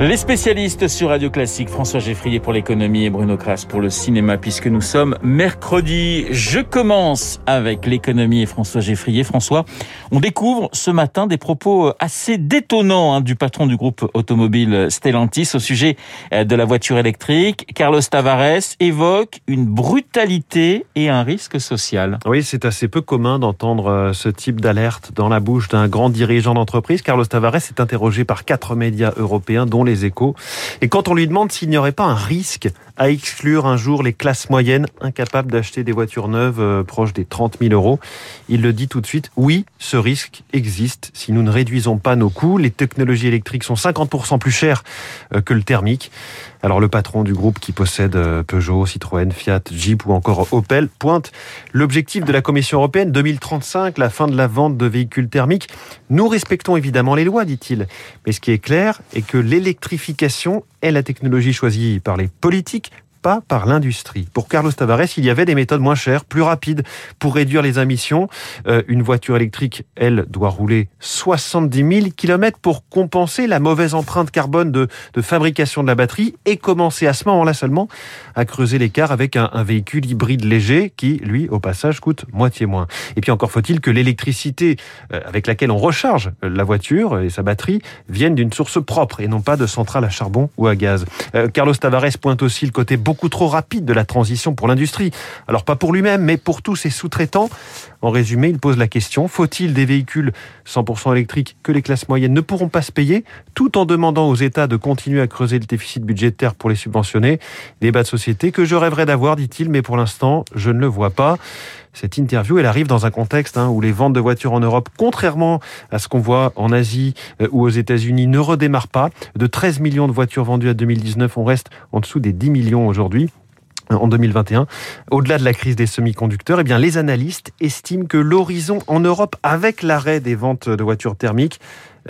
Les spécialistes sur Radio Classique, François Geffrier pour l'économie et Bruno Kras pour le cinéma, puisque nous sommes mercredi. Je commence avec l'économie et François Geffrier. François, on découvre ce matin des propos assez détonnants hein, du patron du groupe automobile Stellantis au sujet euh, de la voiture électrique. Carlos Tavares évoque une brutalité et un risque social. Oui, c'est assez peu commun d'entendre euh, ce type d'alerte dans la bouche d'un grand dirigeant d'entreprise. Carlos Tavares est interrogé par quatre médias européens, dont les échos. Et quand on lui demande s'il n'y aurait pas un risque à exclure un jour les classes moyennes incapables d'acheter des voitures neuves euh, proches des 30 000 euros, il le dit tout de suite, oui, ce risque existe. Si nous ne réduisons pas nos coûts, les technologies électriques sont 50% plus chères euh, que le thermique. Alors le patron du groupe qui possède euh, Peugeot, Citroën, Fiat, Jeep ou encore Opel pointe l'objectif de la Commission européenne 2035, la fin de la vente de véhicules thermiques. Nous respectons évidemment les lois, dit-il. Mais ce qui est clair est que l'électrification est la technologie choisie par les politiques pas par l'industrie. Pour Carlos Tavares, il y avait des méthodes moins chères, plus rapides pour réduire les émissions. Euh, une voiture électrique, elle, doit rouler 70 000 km pour compenser la mauvaise empreinte carbone de, fabrication de la batterie et commencer à ce moment-là seulement à creuser l'écart avec un, véhicule hybride léger qui, lui, au passage, coûte moitié moins. Et puis encore faut-il que l'électricité euh, avec laquelle on recharge la voiture et sa batterie vienne d'une source propre et non pas de centrale à charbon ou à gaz. Euh, Carlos Tavares pointe aussi le côté beaucoup trop rapide de la transition pour l'industrie. Alors pas pour lui-même, mais pour tous ses sous-traitants. En résumé, il pose la question, faut-il des véhicules 100% électriques que les classes moyennes ne pourront pas se payer, tout en demandant aux États de continuer à creuser le déficit budgétaire pour les subventionner? Débat de société que je rêverais d'avoir, dit-il, mais pour l'instant, je ne le vois pas. Cette interview, elle arrive dans un contexte hein, où les ventes de voitures en Europe, contrairement à ce qu'on voit en Asie euh, ou aux États-Unis, ne redémarrent pas. De 13 millions de voitures vendues à 2019, on reste en dessous des 10 millions aujourd'hui en 2021. Au-delà de la crise des semi-conducteurs, eh les analystes estiment que l'horizon en Europe, avec l'arrêt des ventes de voitures thermiques,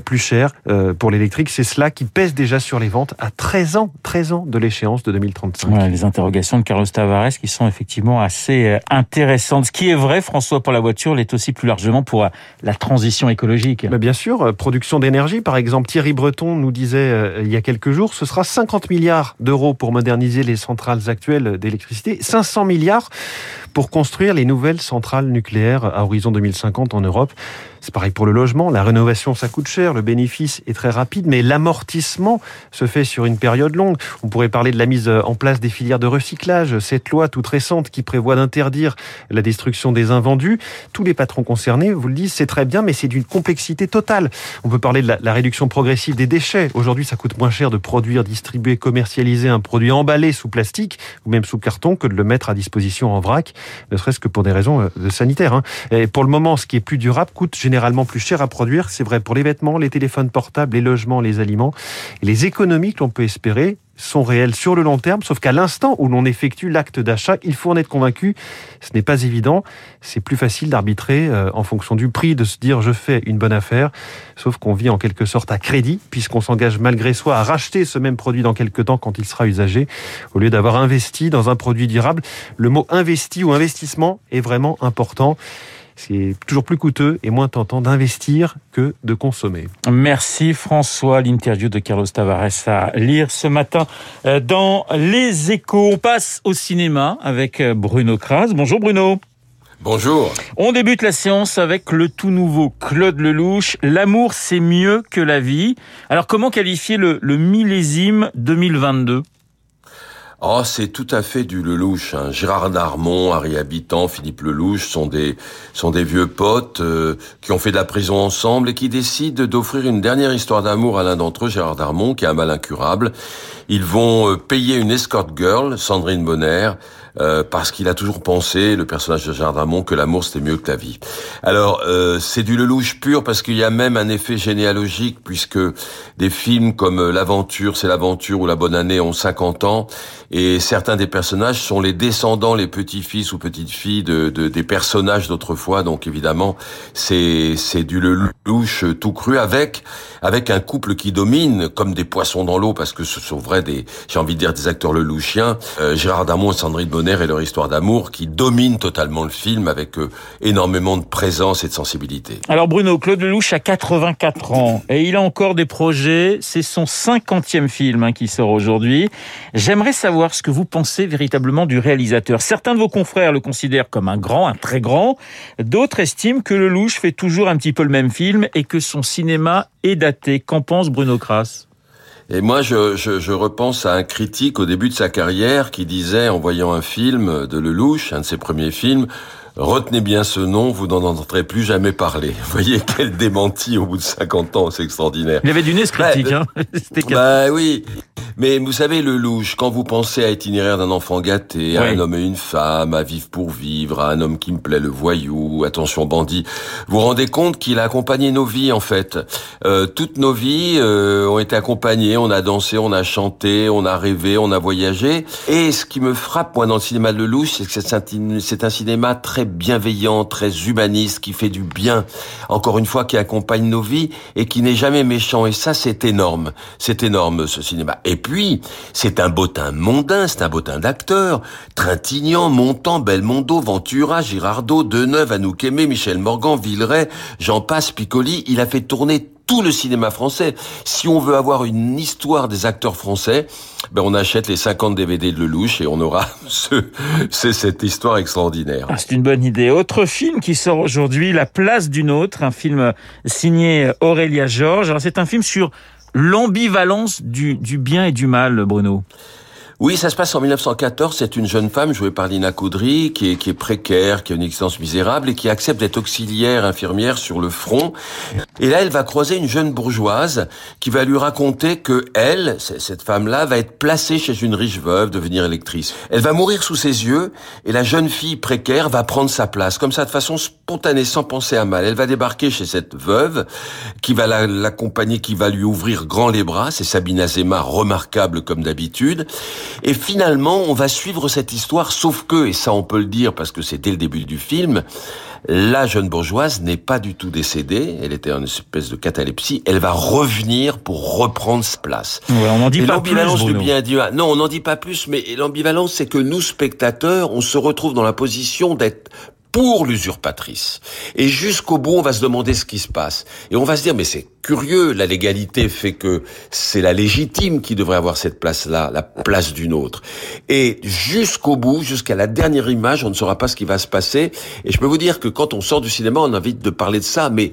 plus cher pour l'électrique. C'est cela qui pèse déjà sur les ventes à 13 ans, 13 ans de l'échéance de 2035. Ouais, les interrogations de Carlos Tavares qui sont effectivement assez intéressantes. Ce qui est vrai, François, pour la voiture, l'est aussi plus largement pour la transition écologique. Mais bien sûr, production d'énergie, par exemple, Thierry Breton nous disait il y a quelques jours, ce sera 50 milliards d'euros pour moderniser les centrales actuelles d'électricité, 500 milliards pour construire les nouvelles centrales nucléaires à horizon 2050 en Europe. C'est pareil pour le logement. La rénovation, ça coûte cher. Le bénéfice est très rapide, mais l'amortissement se fait sur une période longue. On pourrait parler de la mise en place des filières de recyclage. Cette loi toute récente qui prévoit d'interdire la destruction des invendus. Tous les patrons concernés vous le disent, c'est très bien, mais c'est d'une complexité totale. On peut parler de la, réduction progressive des déchets. Aujourd'hui, ça coûte moins cher de produire, distribuer, commercialiser un produit emballé sous plastique ou même sous carton que de le mettre à disposition en vrac, ne serait-ce que pour des raisons sanitaires. Et pour le moment, ce qui est plus durable coûte généralement plus cher à produire. C'est vrai pour les vêtements, les téléphones portables, les logements, les aliments. Et les économies que l'on peut espérer sont réelles sur le long terme, sauf qu'à l'instant où l'on effectue l'acte d'achat, il faut en être convaincu. Ce n'est pas évident. C'est plus facile d'arbitrer euh, en fonction du prix, de se dire je fais une bonne affaire. Sauf qu'on vit en quelque sorte à crédit, puisqu'on s'engage malgré soi à racheter ce même produit dans quelques temps quand il sera usagé, au lieu d'avoir investi dans un produit durable. Le mot investi ou investissement est vraiment important c'est toujours plus coûteux et moins tentant d'investir que de consommer. Merci François. L'interview de Carlos Tavares à lire ce matin dans Les Échos. On passe au cinéma avec Bruno Kras. Bonjour Bruno. Bonjour. On débute la séance avec le tout nouveau Claude Lelouch. L'amour, c'est mieux que la vie. Alors comment qualifier le, le millésime 2022 Oh, c'est tout à fait du Lelouch. Hein. Gérard Darmon, Harry Habitant, Philippe Lelouch sont des sont des vieux potes euh, qui ont fait de la prison ensemble et qui décident d'offrir une dernière histoire d'amour à l'un d'entre eux, Gérard Darmon, qui a un mal incurable. Ils vont euh, payer une escort girl, Sandrine Bonner, euh, parce qu'il a toujours pensé, le personnage de Gérard Darmon, que l'amour c'était mieux que la vie. Alors euh, c'est du Lelouch pur parce qu'il y a même un effet généalogique puisque des films comme L'aventure, c'est l'aventure ou La bonne année ont 50 ans et certains des personnages sont les descendants, les petits-fils ou petites-filles de, de, des personnages d'autrefois. Donc évidemment c'est c'est du Lelouch tout cru avec avec un couple qui domine comme des poissons dans l'eau parce que ce sont vrais des j'ai envie de dire des acteurs lelouchiens. Euh, Gérard Darmon et Sandrine Bonner et leur histoire d'amour qui dominent totalement le film avec euh, énormément de présence et de sensibilité. Alors Bruno, Claude Lelouch a 84 ans et il a encore des projets. C'est son 50e film hein, qui sort aujourd'hui. J'aimerais savoir ce que vous pensez véritablement du réalisateur. Certains de vos confrères le considèrent comme un grand, un très grand. D'autres estiment que Lelouch fait toujours un petit peu le même film et que son cinéma est daté. Qu'en pense Bruno Kras et moi, je, je, je, repense à un critique au début de sa carrière qui disait, en voyant un film de Lelouch, un de ses premiers films, Retenez bien ce nom, vous n'en entendrez plus jamais parler. Vous voyez quel démenti au bout de 50 ans, c'est extraordinaire. Il y avait du nez ce critique, hein Bah oui, mais vous savez, le louche, quand vous pensez à itinéraire d'un enfant gâté, à un homme et une femme, à vivre pour vivre, à un homme qui me plaît, le voyou, attention bandit, vous vous rendez compte qu'il a accompagné nos vies en fait. Euh, toutes nos vies euh, ont été accompagnées, on a dansé, on a chanté, on a rêvé, on a voyagé. Et ce qui me frappe moi dans le cinéma de Lelouch, c'est que c'est un, c'est un cinéma très bienveillant, très humaniste, qui fait du bien, encore une fois, qui accompagne nos vies et qui n'est jamais méchant. Et ça, c'est énorme. C'est énorme ce cinéma. Et puis, c'est un bottin mondain, c'est un bottin d'acteurs. Trintignant, Montand, Belmondo, Ventura, Girardot, Deneuve, Anouk Aimé, Michel Morgan, Villeray, Jean Passe, Piccoli. Il a fait tourner tout le cinéma français. Si on veut avoir une histoire des acteurs français, ben on achète les 50 DVD de Lelouch et on aura ce, c'est cette histoire extraordinaire. Ah, c'est une bonne idée. Autre film qui sort aujourd'hui, La place d'une autre, un film signé Aurélia Georges. Alors c'est un film sur l'ambivalence du, du bien et du mal, Bruno. Oui, ça se passe en 1914. C'est une jeune femme jouée par Lina Coudry qui est, qui est précaire, qui a une existence misérable et qui accepte d'être auxiliaire infirmière sur le front. Et là, elle va croiser une jeune bourgeoise qui va lui raconter que elle, cette femme-là, va être placée chez une riche veuve, devenir électrice. Elle va mourir sous ses yeux et la jeune fille précaire va prendre sa place, comme ça, de façon spontanée, sans penser à mal. Elle va débarquer chez cette veuve qui va l'accompagner, qui va lui ouvrir grand les bras. C'est Sabine Azema, remarquable comme d'habitude. Et finalement, on va suivre cette histoire, sauf que, et ça on peut le dire parce que c'est dès le début du film, la jeune bourgeoise n'est pas du tout décédée, elle était en espèce de catalepsie, elle va revenir pour reprendre sa place. on n'en dit pas plus. Du bien non, on n'en dit pas plus, mais l'ambivalence, c'est que nous, spectateurs, on se retrouve dans la position d'être pour l'usurpatrice. Et jusqu'au bout, on va se demander ce qui se passe. Et on va se dire, mais c'est curieux, la légalité fait que c'est la légitime qui devrait avoir cette place-là, la place d'une autre. Et jusqu'au bout, jusqu'à la dernière image, on ne saura pas ce qui va se passer. Et je peux vous dire que quand on sort du cinéma, on a envie de parler de ça, mais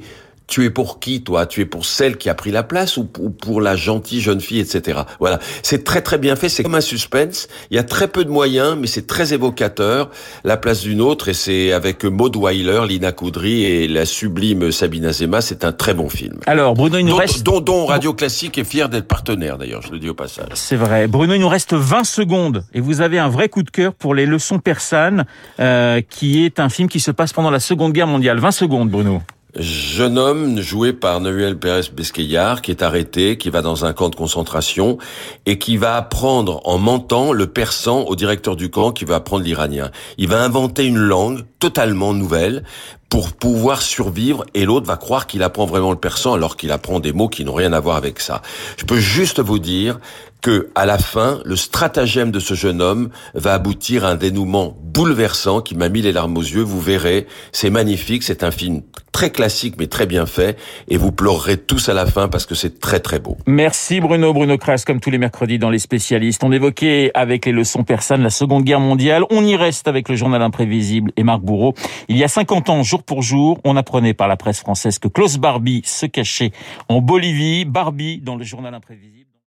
tu es pour qui, toi? Tu es pour celle qui a pris la place ou pour la gentille jeune fille, etc. Voilà, c'est très très bien fait. C'est comme un suspense. Il y a très peu de moyens, mais c'est très évocateur. La place d'une autre, et c'est avec Maud Weiler, Lina Coudry et la sublime Sabine Azema. C'est un très bon film. Alors, Bruno, il nous reste... Dont, Radio Classique est fier d'être partenaire, d'ailleurs, je le dis au passage. C'est vrai. Bruno, il nous reste 20 secondes, et vous avez un vrai coup de cœur pour Les Leçons persanes, euh, qui est un film qui se passe pendant la Seconde Guerre mondiale. 20 secondes, Bruno jeune homme joué par Noël Pérez Besquillard qui est arrêté, qui va dans un camp de concentration et qui va apprendre en mentant le persan au directeur du camp qui va apprendre l'iranien. Il va inventer une langue totalement nouvelle pour pouvoir survivre et l'autre va croire qu'il apprend vraiment le persan alors qu'il apprend des mots qui n'ont rien à voir avec ça. Je peux juste vous dire que à la fin, le stratagème de ce jeune homme va aboutir à un dénouement bouleversant qui m'a mis les larmes aux yeux. Vous verrez, c'est magnifique, c'est un film très classique mais très bien fait et vous pleurerez tous à la fin parce que c'est très très beau. Merci Bruno, Bruno Kras comme tous les mercredis dans les spécialistes. On évoquait avec les leçons persanes la Seconde Guerre mondiale. On y reste avec le journal imprévisible et Marc Bourreau. Il y a 50 ans, pour jour, on apprenait par la presse française que Klaus Barbie se cachait en Bolivie. Barbie dans le journal imprévisible.